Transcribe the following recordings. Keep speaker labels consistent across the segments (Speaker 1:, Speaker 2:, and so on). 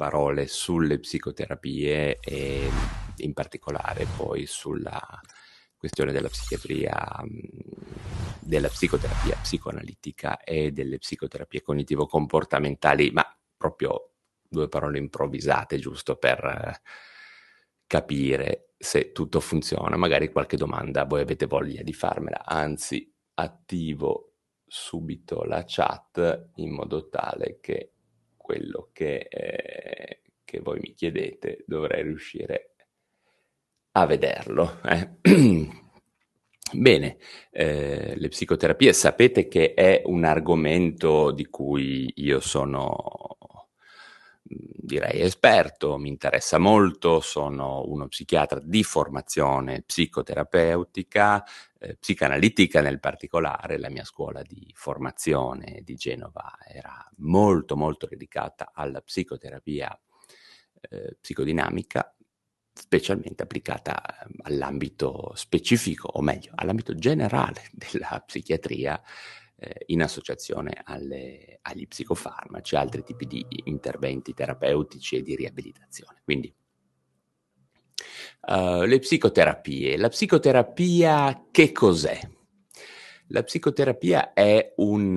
Speaker 1: Parole sulle psicoterapie e in particolare poi sulla questione della psichiatria, della psicoterapia psicoanalitica e delle psicoterapie cognitivo-comportamentali, ma proprio due parole improvvisate giusto per capire se tutto funziona. Magari qualche domanda voi avete voglia di farmela, anzi attivo subito la chat in modo tale che quello che, eh, che voi mi chiedete dovrei riuscire a vederlo. Eh. Bene, eh, le psicoterapie sapete che è un argomento di cui io sono direi esperto, mi interessa molto, sono uno psichiatra di formazione psicoterapeutica, eh, psicanalitica nel particolare, la mia scuola di formazione di Genova era molto molto dedicata alla psicoterapia eh, psicodinamica, specialmente applicata ehm, all'ambito specifico, o meglio, all'ambito generale della psichiatria eh, in associazione alle, agli psicofarmaci, altri tipi di interventi terapeutici e di riabilitazione. Quindi uh, le psicoterapie. La psicoterapia che cos'è? La psicoterapia è un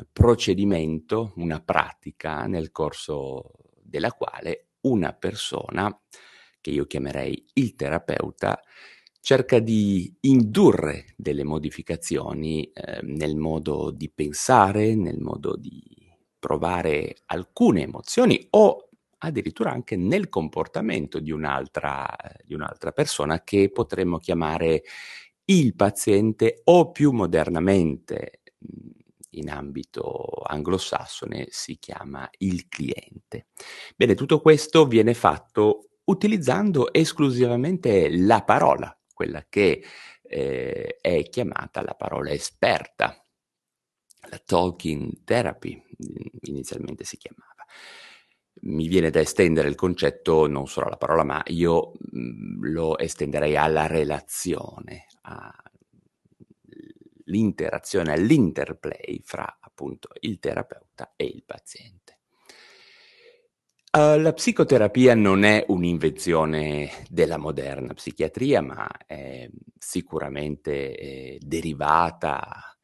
Speaker 1: uh, procedimento, una pratica nel corso della quale una persona, che io chiamerei il terapeuta, cerca di indurre delle modificazioni eh, nel modo di pensare, nel modo di provare alcune emozioni o addirittura anche nel comportamento di un'altra, di un'altra persona che potremmo chiamare il paziente o più modernamente in ambito anglosassone si chiama il cliente. Bene, tutto questo viene fatto utilizzando esclusivamente la parola, quella che eh, è chiamata la parola esperta, la talking therapy inizialmente si chiamava. Mi viene da estendere il concetto non solo alla parola, ma io mm, lo estenderei alla relazione, all'interazione, all'interplay fra appunto il terapeuta e il paziente. Uh, la psicoterapia non è un'invenzione della moderna psichiatria, ma è sicuramente eh, derivata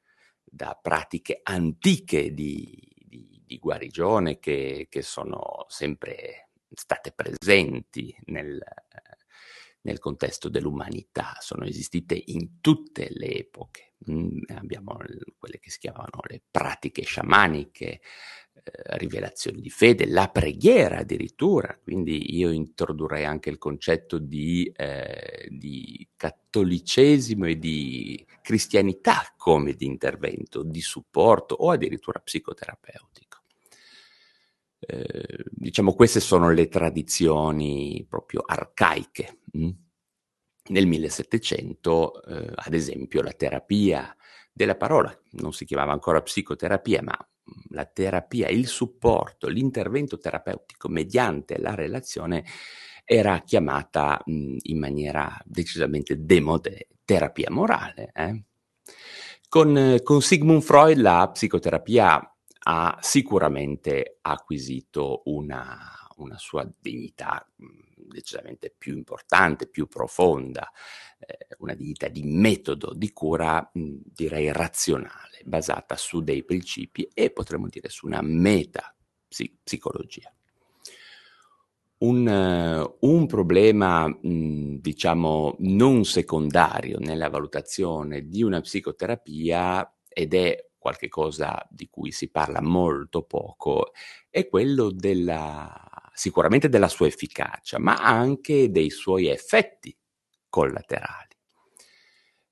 Speaker 1: da pratiche antiche di, di, di guarigione che, che, sono sempre state presenti nel, nel contesto dell'umanità, sono esistite in tutte le epoche. Mm, abbiamo quelle che si chiamano le pratiche sciamaniche, eh, rivelazioni di fede, la preghiera addirittura, quindi io introdurrei anche il concetto di, eh, di cattolicesimo e di cristianità come di intervento, di supporto o addirittura psicoterapeutico. Eh, diciamo queste sono le tradizioni proprio arcaiche. Hm? Nel 1700, eh, ad esempio, la terapia della parola non si chiamava ancora psicoterapia, ma la terapia, il supporto, l'intervento terapeutico mediante la relazione era chiamata mh, in maniera decisamente demode terapia morale. Eh? Con, con Sigmund Freud la psicoterapia ha sicuramente acquisito una, una sua dignità decisamente più importante, più profonda, eh, una dignità di metodo di cura, mh, direi razionale, basata su dei principi e potremmo dire su una meta psicologia. Un, uh, un, problema, mh, diciamo, non secondario nella valutazione di una psicoterapia ed è qualcosa di cui si parla molto poco, è quello della sicuramente della sua efficacia, ma anche dei suoi effetti collaterali.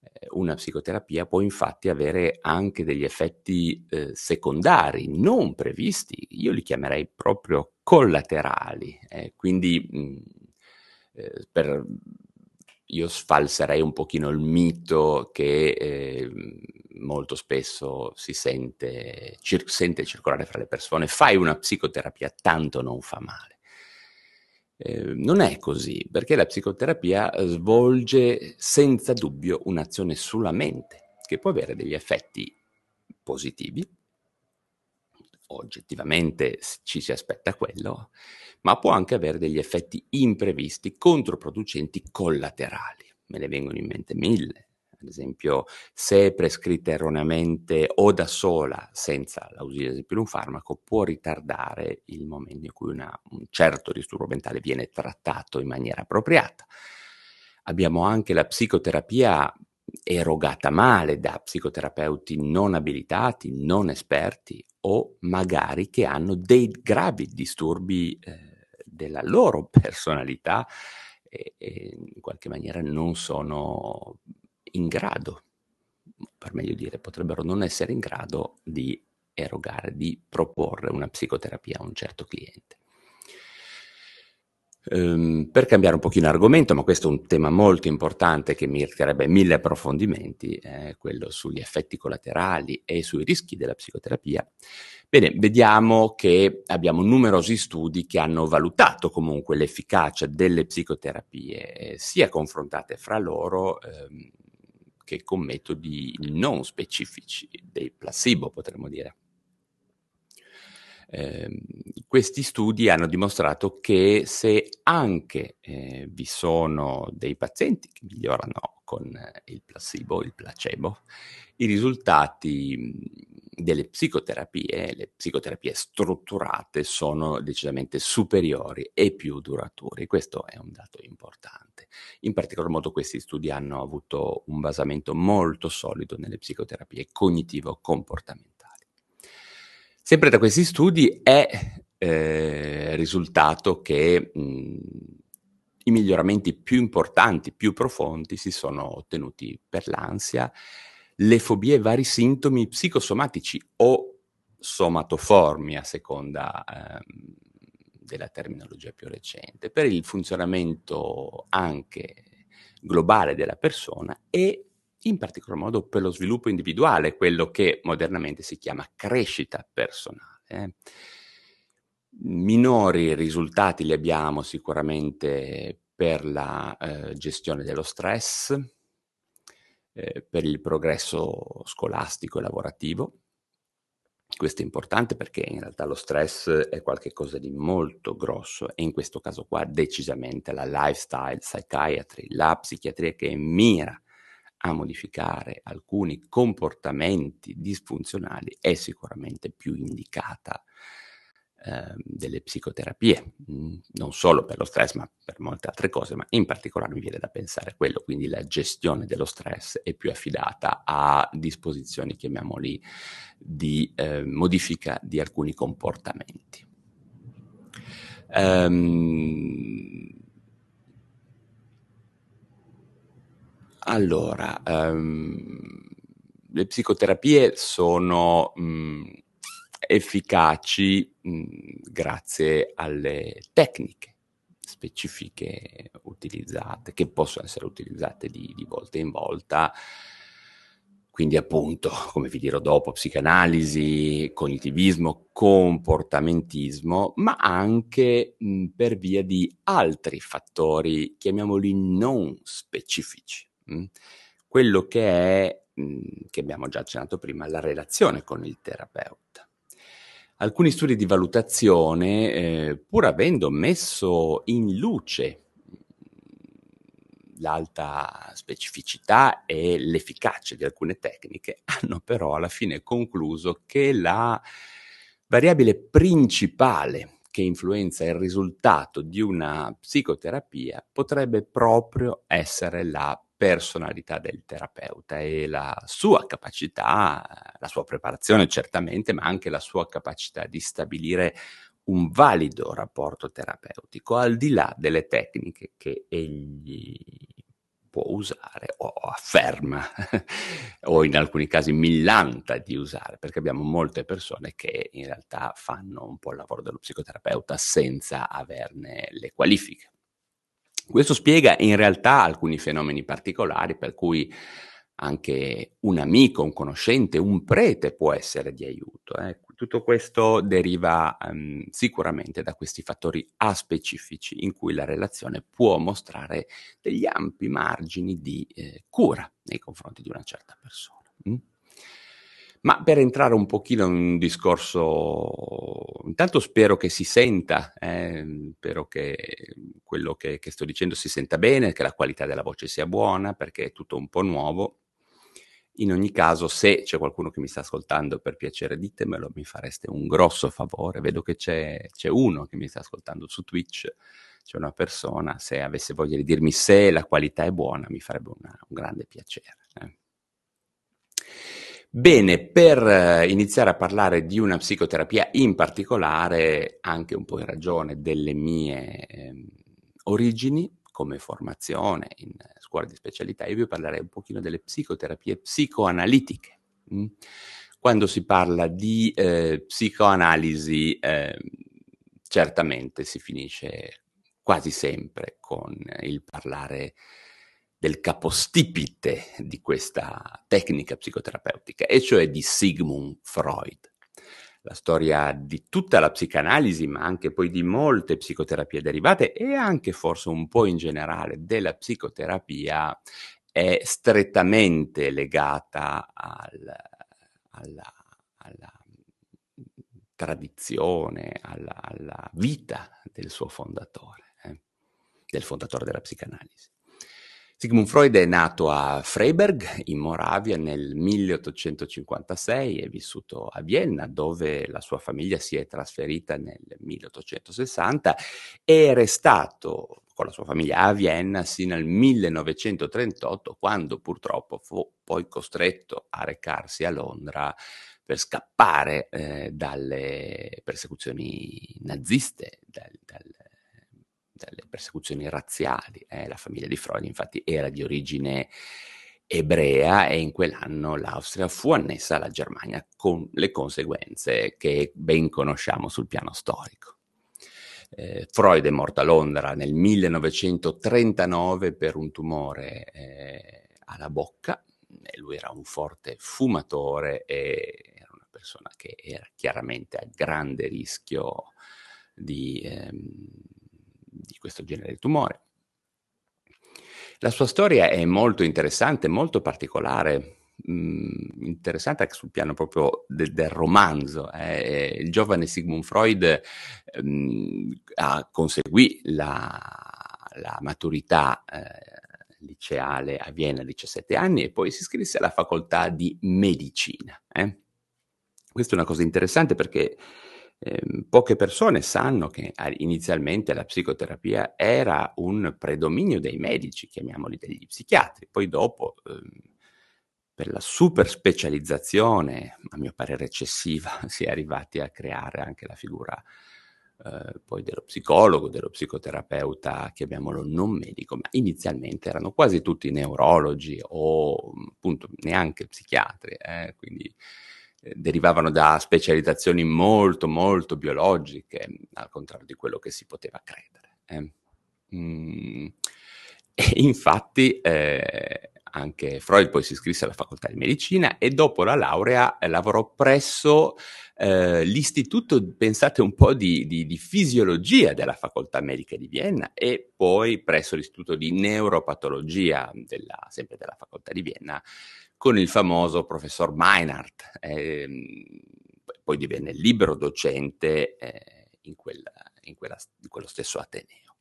Speaker 1: Eh, una psicoterapia può infatti avere anche degli effetti eh, secondari non previsti, io li chiamerei proprio collaterali, eh, quindi mh, eh, per, io sfalserei un pochino il mito che eh, molto spesso si sente, cir- sente circolare fra le persone, fai una psicoterapia, tanto non fa male. Eh, non è così, perché la psicoterapia svolge senza dubbio un'azione sulla mente, che può avere degli effetti positivi, oggettivamente ci si aspetta quello, ma può anche avere degli effetti imprevisti, controproducenti, collaterali. Me ne vengono in mente mille. Ad esempio, se prescritta erroneamente o da sola, senza l'ausilio ad esempio di un farmaco, può ritardare il momento in cui una, un certo disturbo mentale viene trattato in maniera appropriata. Abbiamo anche la psicoterapia erogata male da psicoterapeuti non abilitati, non esperti o magari che hanno dei gravi disturbi eh, della loro personalità e, e in qualche maniera non sono in grado, per meglio dire, potrebbero non essere in grado di erogare, di proporre una psicoterapia a un certo cliente. Um, per cambiare un pochino argomento, ma questo è un tema molto importante che meriterebbe mille approfondimenti, eh, quello sugli effetti collaterali e sui rischi della psicoterapia. Bene, vediamo che abbiamo numerosi studi che hanno valutato comunque l'efficacia delle psicoterapie, eh, sia confrontate fra loro ehm, che con metodi non specifici, dei placebo potremmo dire. Eh, questi studi hanno dimostrato che se anche eh, vi sono dei pazienti che migliorano con eh, il placebo, il placebo, i risultati delle psicoterapie, le psicoterapie strutturate, sono decisamente superiori e più duraturi. Questo è un dato importante. In particolar modo questi studi hanno avuto un basamento molto solido nelle psicoterapie cognitivo-comportamentali. Sempre da questi studi è eh, risultato che mh, i miglioramenti più importanti, più profondi si sono ottenuti per l'ansia, le fobie e vari sintomi psicosomatici o somatoformi a seconda ehm, della terminologia più recente, per il funzionamento anche globale della persona e in particolar modo per lo sviluppo individuale, quello che modernamente si chiama crescita personale. Eh. Minori risultati li abbiamo sicuramente per la eh, gestione dello stress, eh, per il progresso scolastico e lavorativo. Questo è importante perché in realtà lo stress è qualcosa di molto grosso e in questo caso qua decisamente la lifestyle psychiatry, la psichiatria che mira a modificare alcuni comportamenti disfunzionali è sicuramente più indicata eh, delle psicoterapie, mm, non solo per lo stress ma per molte altre cose, ma in particolare mi viene da pensare quello, quindi la gestione dello stress è più affidata a disposizioni, chiamiamoli, di eh, modifica di alcuni comportamenti. Um, Allora, um, le psicoterapie sono mh, efficaci mh, grazie alle tecniche specifiche utilizzate, che possono essere utilizzate di, di volta in volta, quindi appunto, come vi dirò dopo, psicanalisi, cognitivismo, comportamentismo, ma anche mh, per via di altri fattori, chiamiamoli non specifici. Mh? Quello che è, mh, che abbiamo già accennato prima, la relazione con il terapeuta. Alcuni studi di valutazione, eh, pur avendo messo in luce l'alta specificità e l'efficacia di alcune tecniche, hanno però alla fine concluso che la variabile principale che influenza il risultato di una psicoterapia potrebbe proprio essere la personalità del terapeuta e la sua capacità, la sua preparazione certamente, ma anche la sua capacità di stabilire un valido rapporto terapeutico al di là delle tecniche che egli può usare o afferma o in alcuni casi millanta di usare, perché abbiamo molte persone che in realtà fanno un po' il lavoro dello psicoterapeuta senza averne le qualifiche. Questo spiega in realtà alcuni fenomeni particolari per cui anche un amico, un conoscente, un prete può essere di aiuto. Eh. Tutto questo deriva um, sicuramente da questi fattori aspecifici in cui la relazione può mostrare degli ampi margini di eh, cura nei confronti di una certa persona. Mm? Ma per entrare un pochino in un discorso, intanto spero che si senta, eh, spero che quello che, che sto dicendo si senta bene, che la qualità della voce sia buona, perché è tutto un po' nuovo in ogni caso, se c'è qualcuno che mi sta ascoltando, per piacere ditemelo, mi fareste un grosso favore. Vedo che c'è, c'è uno che mi sta ascoltando su Twitch, c'è una persona, se avesse voglia di dirmi se la qualità è buona, mi farebbe una, un grande piacere. Eh. Bene, per eh, iniziare a parlare di una psicoterapia in particolare, anche un po' in ragione delle mie eh, origini, come formazione in scuola di specialità, io vi parlerei un pochino delle psicoterapie psicoanalitiche. Mm? Quando si parla di eh, psicoanalisi, eh, certamente si finisce quasi sempre con il parlare del capostipite di questa tecnica psicoterapeutica, e cioè di Sigmund Freud la storia di tutta la psicanalisi, ma anche poi di molte psicoterapie derivate e anche forse un po' in generale della psicoterapia è strettamente legata al, alla, alla, tradizione, alla, alla, vita del suo fondatore, eh, del fondatore della psicanalisi. Sigmund Freud è nato a Freiberg, in Moravia, nel 1856, è vissuto a Vienna, dove la sua famiglia si è trasferita nel 1860 e è restato con la sua famiglia a Vienna sino al 1938, quando purtroppo fu poi costretto a recarsi a Londra per scappare eh, dalle persecuzioni naziste, dal, dal, le persecuzioni razziali. Eh, la famiglia di Freud infatti era di origine ebrea e in quell'anno l'Austria fu annessa alla Germania con le conseguenze che ben conosciamo sul piano storico. Eh, Freud è morto a Londra nel 1939 per un tumore eh, alla bocca, e lui era un forte fumatore e era una persona che era chiaramente a grande rischio di, ehm, di questo genere di tumore. La sua storia è molto interessante, molto particolare, mh, mm, interessante anche sul piano proprio del, del romanzo. Eh. Il giovane Sigmund Freud mh, mm, conseguì la, la maturità eh, liceale a Vienna a 17 anni e poi si iscrisse alla facoltà di medicina. Eh. Questa è una cosa interessante perché eh, poche persone sanno che inizialmente la psicoterapia era un predominio dei medici, chiamiamoli degli psichiatri, poi dopo ehm, per la super specializzazione, a mio parere eccessiva, si è arrivati a creare anche la figura eh, poi dello psicologo, dello psicoterapeuta, chiamiamolo non medico, ma inizialmente erano quasi tutti neurologi o appunto neanche psichiatri, eh, quindi eh, derivavano da specializzazioni molto, molto biologiche, al contrario di quello che si poteva credere. Eh. Mm. E infatti eh, anche Freud poi si iscrisse alla facoltà di medicina e dopo la laurea eh, lavorò presso eh, l'istituto, pensate un po' di, di, di, fisiologia della facoltà medica di Vienna e poi presso l'istituto di neuropatologia della, sempre della facoltà di Vienna con il famoso professor Meinhardt. Eh, poi divenne libero docente eh, in, quella, in, quella, in quello stesso Ateneo.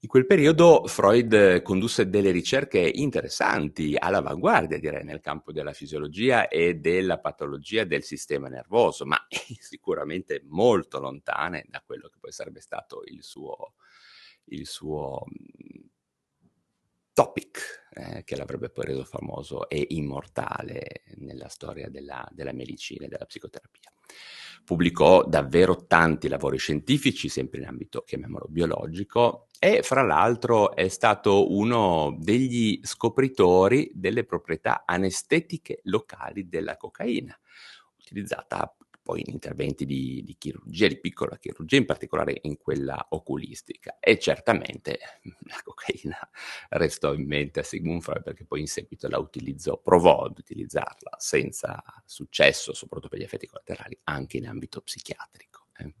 Speaker 1: In quel periodo Freud condusse delle ricerche interessanti, all'avanguardia direi, nel campo della fisiologia e della patologia del sistema nervoso, ma sicuramente molto lontane da quello che poi sarebbe stato il suo, il suo topic eh, che l'avrebbe poi reso famoso e immortale nella storia della, della medicina e della psicoterapia. pubblicò davvero tanti lavori scientifici, sempre in ambito, chiamiamolo, biologico, e fra l'altro è stato uno degli scopritori delle proprietà anestetiche locali della cocaina, utilizzata poi in interventi di, di, chirurgia, di piccola chirurgia, in particolare in quella oculistica. E certamente la cocaina restò in mente a Sigmund Freud perché poi in seguito la utilizzò, provò ad utilizzarla senza successo, soprattutto per gli effetti collaterali, anche in ambito psichiatrico. Eh.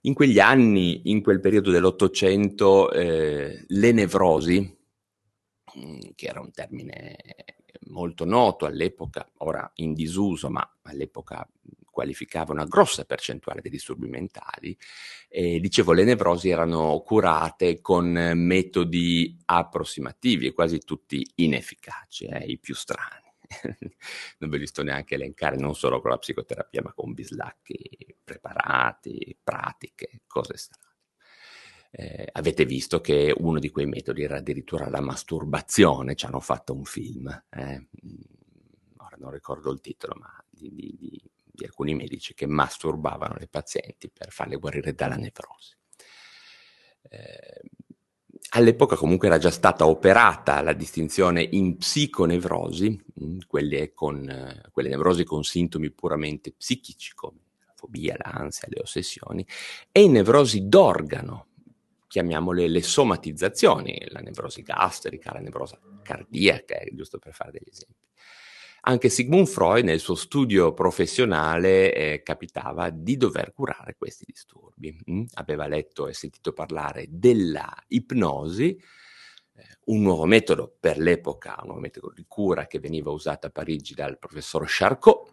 Speaker 1: In quegli anni, in quel periodo dell'Ottocento, eh, le nevrosi, mm, che era un termine molto noto all'epoca, ora in disuso, ma all'epoca qualificava una grossa percentuale dei disturbi mentali. E, dicevo, le nevrosi erano curate con metodi approssimativi e quasi tutti inefficaci, eh, i più strani. non ve li sto neanche elencare, non solo con la psicoterapia, ma con bislacchi preparati, pratiche, cose strane. Eh, avete visto che uno di quei metodi era addirittura la masturbazione, ci hanno fatto un film, eh? ora non ricordo il titolo, ma di, di, di di alcuni medici che masturbavano le pazienti per farle guarire dalla nevrosi. Eh, all'epoca comunque era già stata operata la distinzione in psiconevrosi, mm, quelle, con, quelle nevrosi con sintomi puramente psichici come la fobia, l'ansia, le ossessioni, e in nevrosi d'organo, chiamiamole le somatizzazioni, la nevrosi gastrica, la nevrosi cardiaca, giusto per fare degli esempi. Anche Sigmund Freud nel suo studio professionale eh, capitava di dover curare questi disturbi. Mm? Aveva letto e sentito parlare della ipnosi, eh, un nuovo metodo per l'epoca, un nuovo metodo di cura che veniva usato a Parigi dal professor Charcot,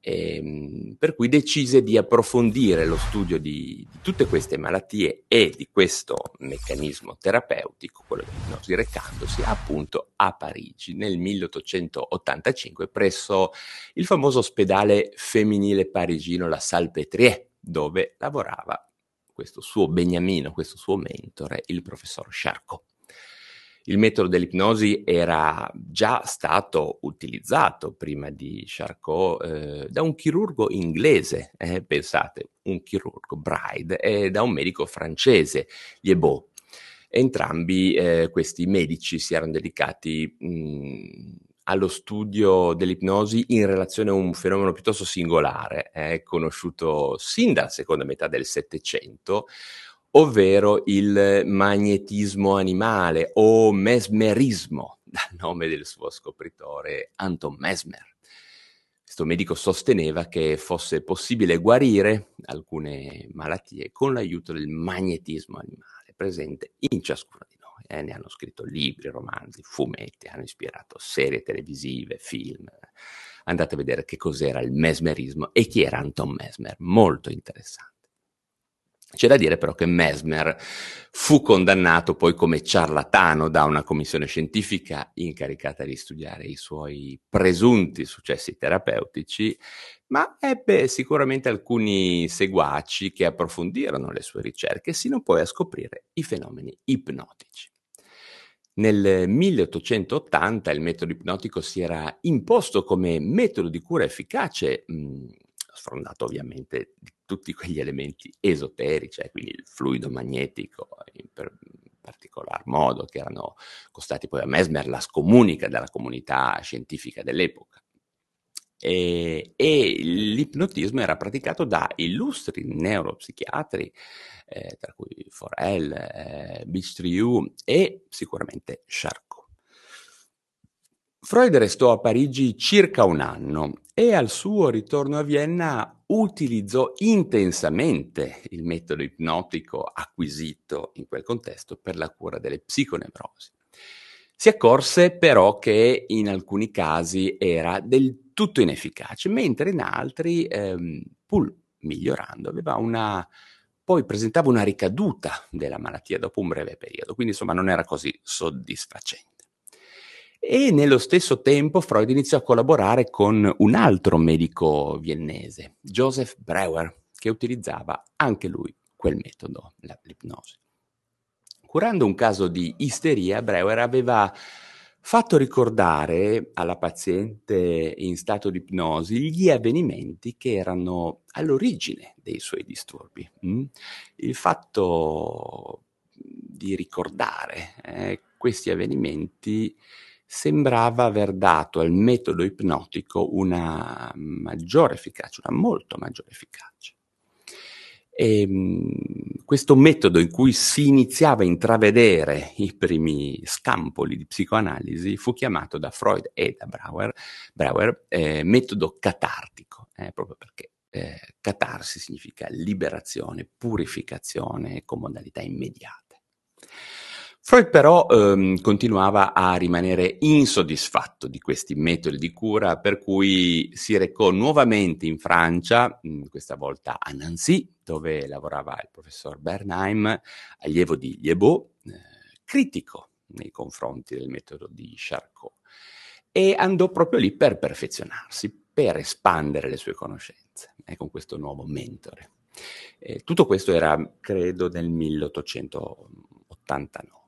Speaker 1: e, ehm, per cui decise di approfondire lo studio di, di, tutte queste malattie e di questo meccanismo terapeutico, quello dell'ipnosi, recandosi appunto a Parigi nel 1885 presso il famoso ospedale femminile parigino La Salpêtrière, dove lavorava questo suo beniamino, questo suo mentore, il professor Charcot il metodo dell'ipnosi era già stato utilizzato prima di Charcot eh, da un chirurgo inglese, eh, pensate, un chirurgo Bride, e da un medico francese, Liebot. Entrambi eh, questi medici si erano dedicati mh, allo studio dell'ipnosi in relazione a un fenomeno piuttosto singolare, eh, conosciuto sin dalla seconda metà del Settecento, ovvero il magnetismo animale o mesmerismo, dal nome del suo scopritore Anton Mesmer. Questo medico sosteneva che fosse possibile guarire alcune malattie con l'aiuto del magnetismo animale presente in ciascuno di noi. Eh, ne hanno scritto libri, romanzi, fumetti, hanno ispirato serie televisive, film. Andate a vedere che cos'era il mesmerismo e chi era Anton Mesmer, molto interessante. C'è da dire però che Mesmer fu condannato poi come ciarlatano da una commissione scientifica incaricata di studiare i suoi presunti successi terapeutici, ma ebbe sicuramente alcuni seguaci che approfondirono le sue ricerche sino poi a scoprire i fenomeni ipnotici. Nel 1880 il metodo ipnotico si era imposto come metodo di cura efficace, mh, sfrondato ovviamente tutti quegli elementi esoterici, eh, quindi il fluido magnetico in, per, in particolar modo, che erano costati poi a Mesmer la scomunica della comunità scientifica dell'epoca. E, e, l'ipnotismo era praticato da illustri neuropsichiatri, eh, tra cui Forel, eh, Bistriou e sicuramente Charcot. Freud restò a Parigi circa un anno e al suo ritorno a Vienna utilizzò intensamente il metodo ipnotico acquisito in quel contesto per la cura delle psiconevrosi. Si accorse però che in alcuni casi era del tutto inefficace, mentre in altri, ehm, pur migliorando, una, poi presentava una ricaduta della malattia dopo un breve periodo, quindi insomma non era così soddisfacente. E nello stesso tempo Freud iniziò a collaborare con un altro medico viennese, Joseph Breuer, che utilizzava anche lui quel metodo, l'ipnosi. Curando un caso di isteria, Breuer aveva fatto ricordare alla paziente in stato di ipnosi gli avvenimenti che erano all'origine dei suoi disturbi. Mm? Il fatto di ricordare eh, questi avvenimenti sembrava aver dato al metodo ipnotico una maggiore efficacia, una molto maggiore efficacia. E, ehm, questo metodo in cui si iniziava a intravedere i primi scampoli di psicoanalisi fu chiamato da Freud e da Brauer, Brauer eh, metodo catartico, eh, proprio perché eh, catarsi significa liberazione, purificazione con modalità immediate. Freud però ehm, continuava a rimanere insoddisfatto di questi metodi di cura, per cui si recò nuovamente in Francia, questa volta a Nancy, dove lavorava il professor Bernheim, allievo di Liebot, eh, critico nei confronti del metodo di Charcot, e andò proprio lì per perfezionarsi, per espandere le sue conoscenze, eh, con questo nuovo mentore. Eh, tutto questo era, credo, nel 1889.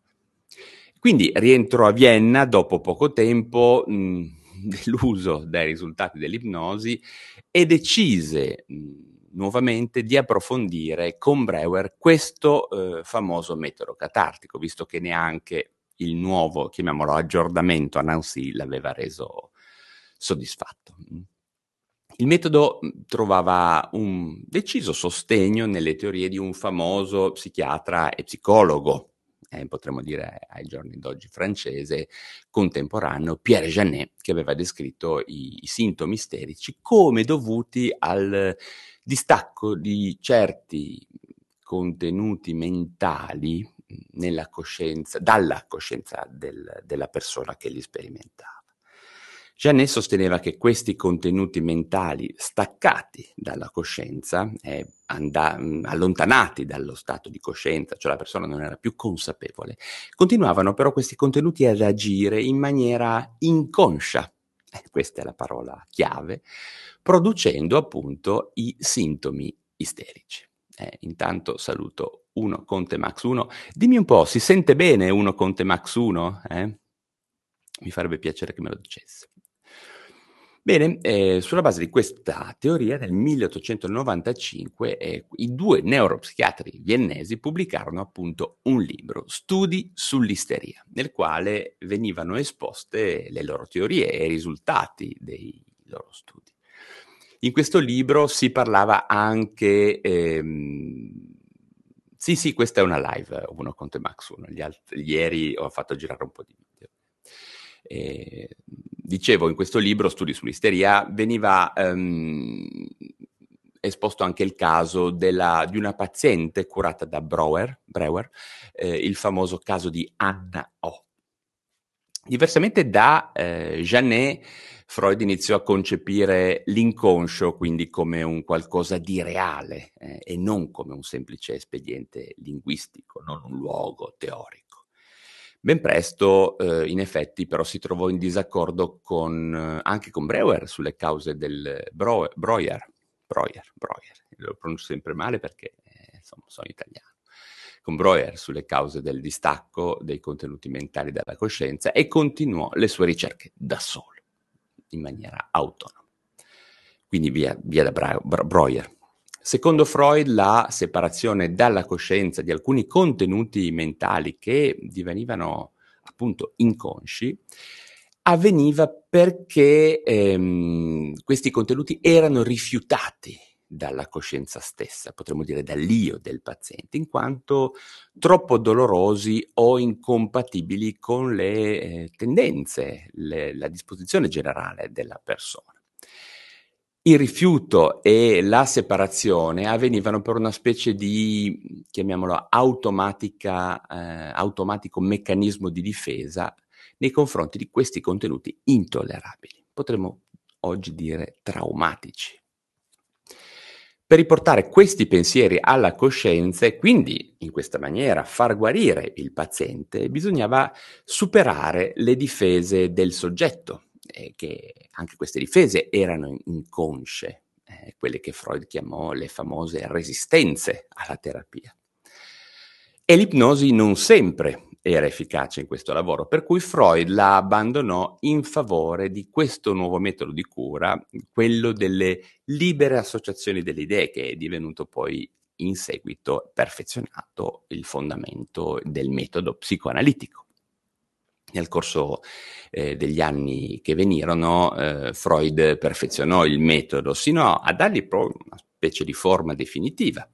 Speaker 1: Quindi rientro a Vienna dopo poco tempo, mh, deluso dai risultati dell'ipnosi, e decise mh, nuovamente di approfondire con Breuer questo eh, famoso metodo catartico, visto che neanche il nuovo, chiamiamolo aggiornamento a Nancy, l'aveva reso soddisfatto. Il metodo trovava un deciso sostegno nelle teorie di un famoso psichiatra e psicologo, eh, potremmo dire ai giorni d'oggi francese, contemporaneo, Pierre Janet, che aveva descritto i, i sintomi isterici come dovuti al distacco di certi contenuti mentali nella coscienza, dalla coscienza del, della persona che li sperimentava. Janet sosteneva che questi contenuti mentali staccati dalla coscienza, eh, and- mm, allontanati dallo stato di coscienza, cioè la persona non era più consapevole, continuavano però questi contenuti ad agire in maniera inconscia, eh, questa è la parola chiave, producendo appunto i sintomi isterici. Eh, intanto saluto 1 Conte Max 1. Dimmi un po', si sente bene 1 Conte Max 1? Eh? Mi farebbe piacere che me lo dicesse. Bene, eh, sulla base di questa teoria, nel 1895 eh, i due neuropsichiatri viennesi pubblicarono appunto un libro, Studi sull'isteria, nel quale venivano esposte le loro teorie e i risultati dei loro studi. In questo libro si parlava anche... Ehm, sì, sì, questa è una live, uno con Max 1, gli altri, ieri ho fatto girare un po' di video. Eh, dicevo, in questo libro, Studi sull'isteria, veniva um, esposto anche il caso della, di una paziente curata da Breuer, Breuer eh, il famoso caso di Anna O. Diversamente da eh, Janet, Freud iniziò a concepire l'inconscio quindi come un qualcosa di reale eh, e non come un semplice espediente linguistico, non un luogo teorico. Ben presto, eh, in effetti, però si trovò in disaccordo con, eh, anche con Breuer sulle cause del Bro- Breuer, Breuer, Breuer, lo pronuncio sempre male perché eh, insomma sono italiano, con Breuer sulle cause del distacco dei contenuti mentali dalla coscienza e continuò le sue ricerche da solo, in maniera autonoma. Quindi via, via da Bra- Breuer. Secondo Freud la separazione dalla coscienza di alcuni contenuti mentali che divenivano appunto inconsci avveniva perché ehm, questi contenuti erano rifiutati dalla coscienza stessa, potremmo dire dall'io del paziente, in quanto troppo dolorosi o incompatibili con le eh, tendenze, le, la disposizione generale della persona. Il rifiuto e la separazione avvenivano per una specie di, chiamiamolo, automatica, eh, automatico meccanismo di difesa nei confronti di questi contenuti intollerabili, potremmo oggi dire traumatici. Per riportare questi pensieri alla coscienza e quindi in questa maniera far guarire il paziente, bisognava superare le difese del soggetto, eh, che anche queste difese erano inconsce, eh, quelle che Freud chiamò le famose resistenze alla terapia. E l'ipnosi non sempre era efficace in questo lavoro, per cui Freud la abbandonò in favore di questo nuovo metodo di cura, quello delle libere associazioni delle idee, che è divenuto poi in seguito perfezionato il fondamento del metodo psicoanalitico. Nel corso eh, degli anni che venirono, eh, Freud perfezionò il metodo sino a dargli proprio una specie di forma definitiva.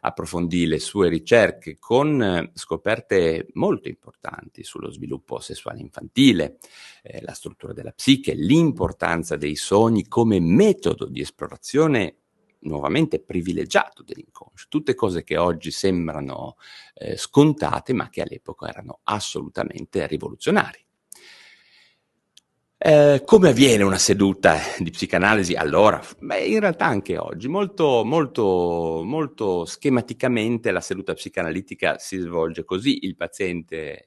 Speaker 1: Approfondì le sue ricerche con eh, scoperte molto importanti sullo sviluppo sessuale infantile, eh, la struttura della psiche, l'importanza dei sogni come metodo di esplorazione nuovamente privilegiato dell'inconscio, tutte cose che oggi sembrano eh, scontate ma che all'epoca erano assolutamente rivoluzionari. Eh, come avviene una seduta di psicanalisi allora? Beh, in realtà anche oggi, molto, molto, molto schematicamente la seduta psicanalitica si svolge così, il paziente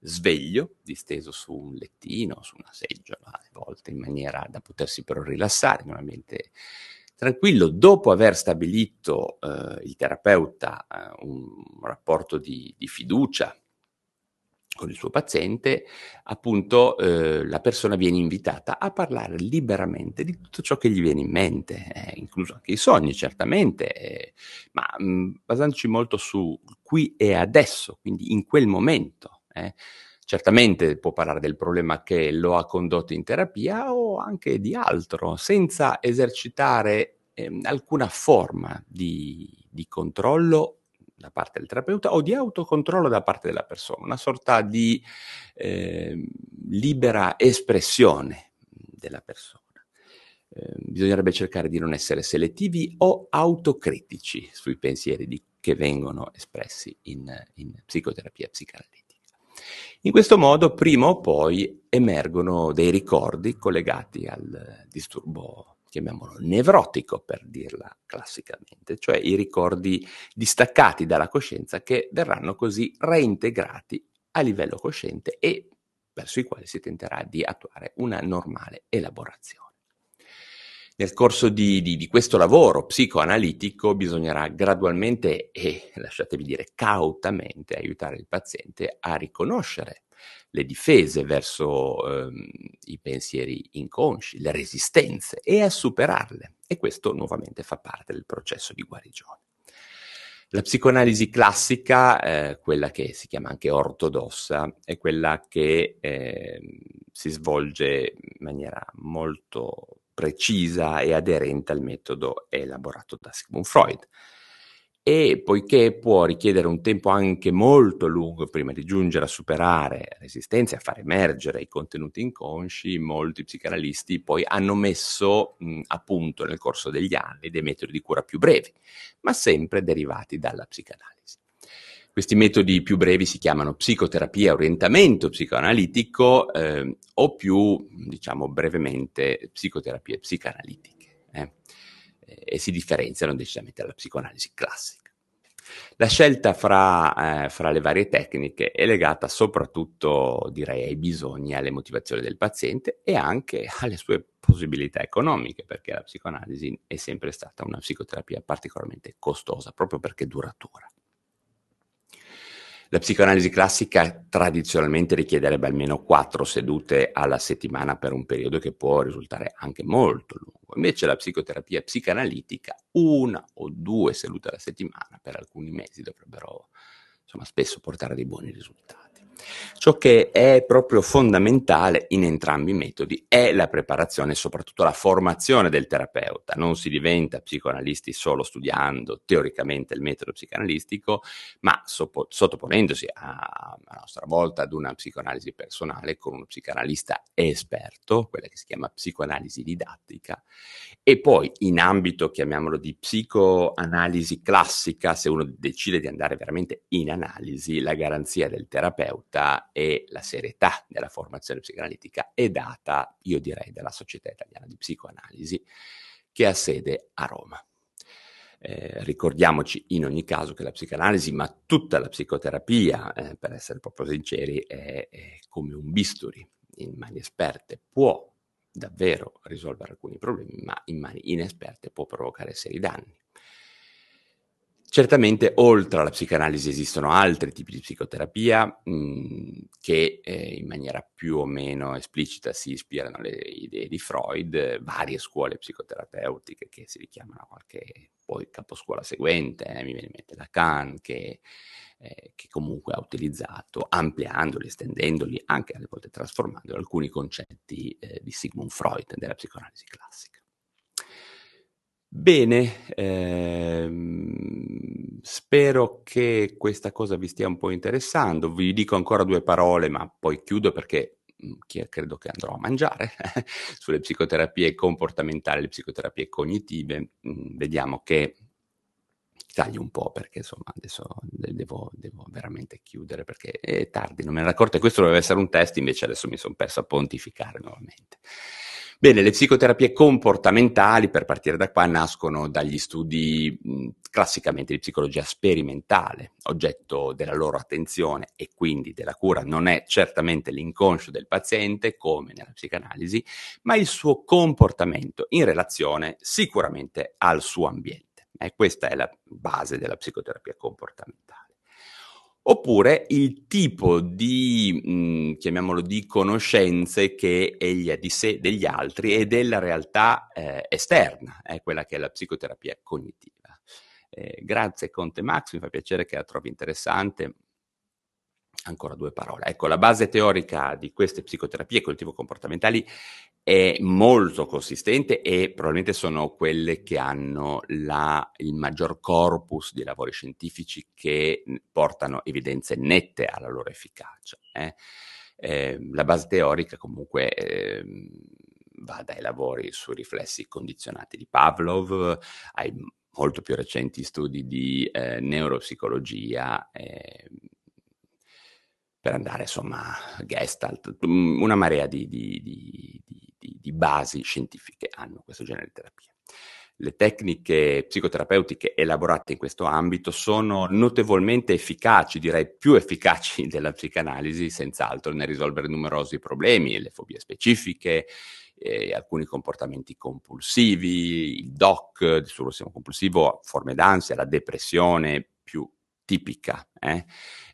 Speaker 1: sveglio, disteso su un lettino, su una seggiola, a volte in maniera da potersi però rilassare in un ambiente tranquillo, dopo aver stabilito eh, il terapeuta eh, un rapporto di, di, fiducia con il suo paziente, appunto eh, la persona viene invitata a parlare liberamente di tutto ciò che gli viene in mente, eh, incluso anche i sogni certamente, eh, ma mh, mm, basandoci molto su qui e adesso, quindi in quel momento. Certamente può parlare del problema che lo ha condotto in terapia o anche di altro, senza esercitare eh, alcuna forma di, di controllo da parte del terapeuta o di autocontrollo da parte della persona, una sorta di eh, libera espressione della persona. Eh, bisognerebbe cercare di non essere selettivi o autocritici sui pensieri di, che vengono espressi in, in psicoterapia psicanalitica. In questo modo, prima o poi, emergono dei ricordi collegati al disturbo, chiamiamolo nevrotico per dirla classicamente, cioè i ricordi distaccati dalla coscienza che verranno così reintegrati a livello cosciente e verso i quali si tenterà di attuare una normale elaborazione. Nel corso di, di, di, questo lavoro psicoanalitico bisognerà gradualmente e, lasciatevi dire, cautamente aiutare il paziente a riconoscere le difese verso ehm, i pensieri inconsci, le resistenze e a superarle. E questo nuovamente fa parte del processo di guarigione. La psicoanalisi classica, eh, quella che si chiama anche ortodossa, è quella che eh, si svolge in maniera molto precisa e aderente al metodo elaborato da Sigmund Freud. E poiché può richiedere un tempo anche molto lungo prima di giungere a superare resistenze, a far emergere i contenuti inconsci, molti psicanalisti poi hanno messo mh, a punto nel corso degli anni dei metodi di cura più brevi, ma sempre derivati dalla psicanalisi. Questi metodi più brevi si chiamano psicoterapia, orientamento psicoanalitico eh, o più, diciamo brevemente, psicoterapie psicanalitiche eh, e si differenziano decisamente dalla psicoanalisi classica. La scelta fra, eh, fra, le varie tecniche è legata soprattutto, direi, ai bisogni, alle motivazioni del paziente e anche alle sue possibilità economiche, perché la psicoanalisi è sempre stata una psicoterapia particolarmente costosa, proprio perché duratura. La psicoanalisi classica tradizionalmente richiederebbe almeno quattro sedute alla settimana per un periodo che può risultare anche molto lungo. Invece la psicoterapia psicanalitica, una o due sedute alla settimana per alcuni mesi dovrebbero insomma, spesso portare dei buoni risultati. Ciò che è proprio fondamentale in entrambi i metodi è la preparazione e soprattutto la formazione del terapeuta. Non si diventa psicoanalisti solo studiando teoricamente il metodo psicanalistico, ma soppo- sottoponendosi a, a nostra volta ad una psicoanalisi personale con uno psicanalista esperto, quella che si chiama psicoanalisi didattica, e poi in ambito, chiamiamolo di psicoanalisi classica, se uno decide di andare veramente in analisi, la garanzia del terapeuta serietà e la serietà della formazione psicoanalitica è data, io direi, dalla Società Italiana di Psicoanalisi, che ha sede a Roma. Eh, ricordiamoci in ogni caso che la psicanalisi, ma tutta la psicoterapia, eh, per essere proprio sinceri, è, è come un bisturi in mani esperte, può davvero risolvere alcuni problemi, ma in mani inesperte può provocare seri danni. Certamente, oltre alla psicanalisi esistono altri tipi di psicoterapia mh, mhmm, che eh, in maniera più o meno esplicita si ispirano alle idee di Freud, varie scuole psicoterapeutiche che si richiamano a qualche poi caposcuola seguente, eh, mi viene in mente Lacan, che, eh, che comunque ha utilizzato, ampliandoli, estendendoli, anche alle volte trasformando alcuni concetti eh, di Sigmund Freud della psicoanalisi classica. Bene, ehm, spero che questa cosa vi stia un po' interessando. Vi dico ancora due parole, ma poi chiudo perché mm, credo che andrò a mangiare sulle psicoterapie comportamentali, le psicoterapie cognitive. Mm, vediamo che taglio un po' perché insomma adesso devo, devo, veramente chiudere perché è tardi, non me ne accorto e questo doveva essere un test, invece adesso mi sono perso a pontificare nuovamente. Bene, le psicoterapie comportamentali, per partire da qua, nascono dagli studi mh, classicamente di psicologia sperimentale. Oggetto della loro attenzione e quindi della cura non è certamente l'inconscio del paziente, come nella psicanalisi, ma il suo comportamento in relazione sicuramente al suo ambiente. E questa è la base della psicoterapia comportamentale oppure il tipo di, mh, mhmm, chiamiamolo di conoscenze che egli ha di sé, degli altri e della realtà eh, esterna, è quella che è la psicoterapia cognitiva. Eh, grazie Conte Max, mi fa piacere che la trovi interessante. Ancora due parole. Ecco, la base teorica di queste psicoterapie cognitivo-comportamentali è molto consistente e probabilmente sono quelle che hanno la, il maggior corpus di lavori scientifici che portano evidenze nette alla loro efficacia. Eh. Eh, la base teorica comunque eh, va dai lavori sui riflessi condizionati di Pavlov ai molto più recenti studi di eh, neuropsicologia ehm, per andare insomma Gestalt, una marea di, di, di, di, basi scientifiche hanno questo genere di terapia. Le tecniche psicoterapeutiche elaborate in questo ambito sono notevolmente efficaci, direi più efficaci della psicanalisi, senz'altro, nel risolvere numerosi problemi, le fobie specifiche, eh, alcuni comportamenti compulsivi, il DOC, il disturbo compulsivo, forme d'ansia, la depressione più tipica. Eh?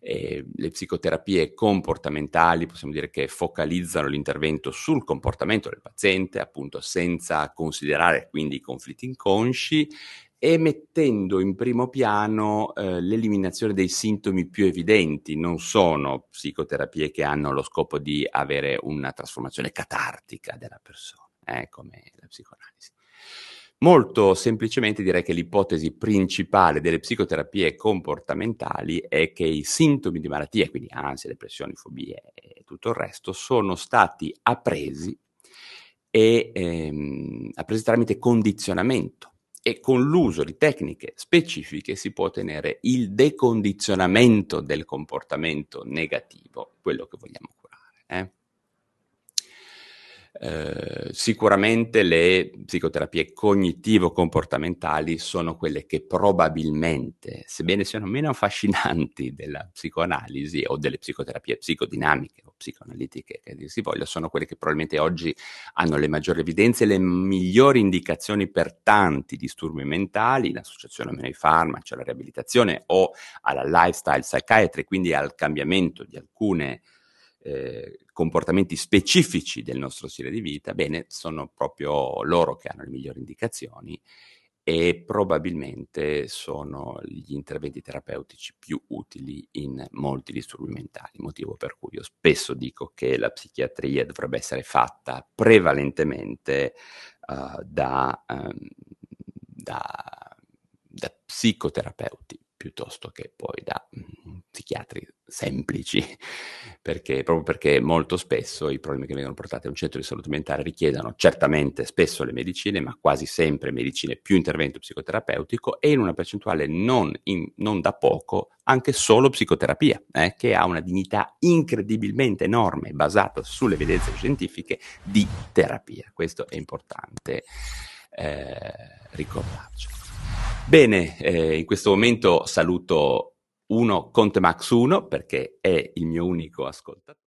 Speaker 1: le psicoterapie comportamentali possiamo dire che focalizzano l'intervento sul comportamento del paziente, appunto senza considerare quindi i conflitti inconsci e mettendo in primo piano eh, l'eliminazione dei sintomi più evidenti. Non sono psicoterapie che hanno lo scopo di avere una trasformazione catartica della persona, eh, come la psicoanalisi. Molto semplicemente direi che l'ipotesi principale delle psicoterapie comportamentali è che i sintomi di malattia, quindi ansia, depressioni, fobie e tutto il resto, sono stati appresi e ehm, appresi tramite condizionamento e con l'uso di tecniche specifiche si può ottenere il decondizionamento del comportamento negativo, quello che vogliamo curare. Eh? Eh, sicuramente le psicoterapie cognitivo-comportamentali sono quelle che probabilmente, sebbene siano meno affascinanti della psicoanalisi o delle psicoterapie psicodinamiche o psicoanalitiche, che si voglia, sono quelle che probabilmente oggi hanno le maggiori evidenze e le migliori indicazioni per tanti disturbi mentali, l'associazione meno ai farmaci, alla riabilitazione o alla lifestyle psychiatry, quindi al cambiamento di alcune eh, comportamenti specifici del nostro stile di vita, bene, sono proprio loro che hanno le migliori indicazioni e probabilmente sono gli interventi terapeutici più utili in molti disturbi mentali, motivo per cui io spesso dico che la psichiatria dovrebbe essere fatta prevalentemente uh, da, um, da, da psicoterapeuti piuttosto che poi da mh, psichiatri semplici, perché, proprio perché molto spesso i problemi che vengono portati a un centro di salute mentale richiedono certamente spesso le medicine, ma quasi sempre medicine più intervento psicoterapeutico e in una percentuale non, in, non da poco anche solo psicoterapia, eh, che ha una dignità incredibilmente enorme, basata sulle evidenze scientifiche di terapia. Questo è importante eh, ricordarci. Bene, eh, in questo momento saluto uno Conte Max 1 perché è il mio unico ascoltatore.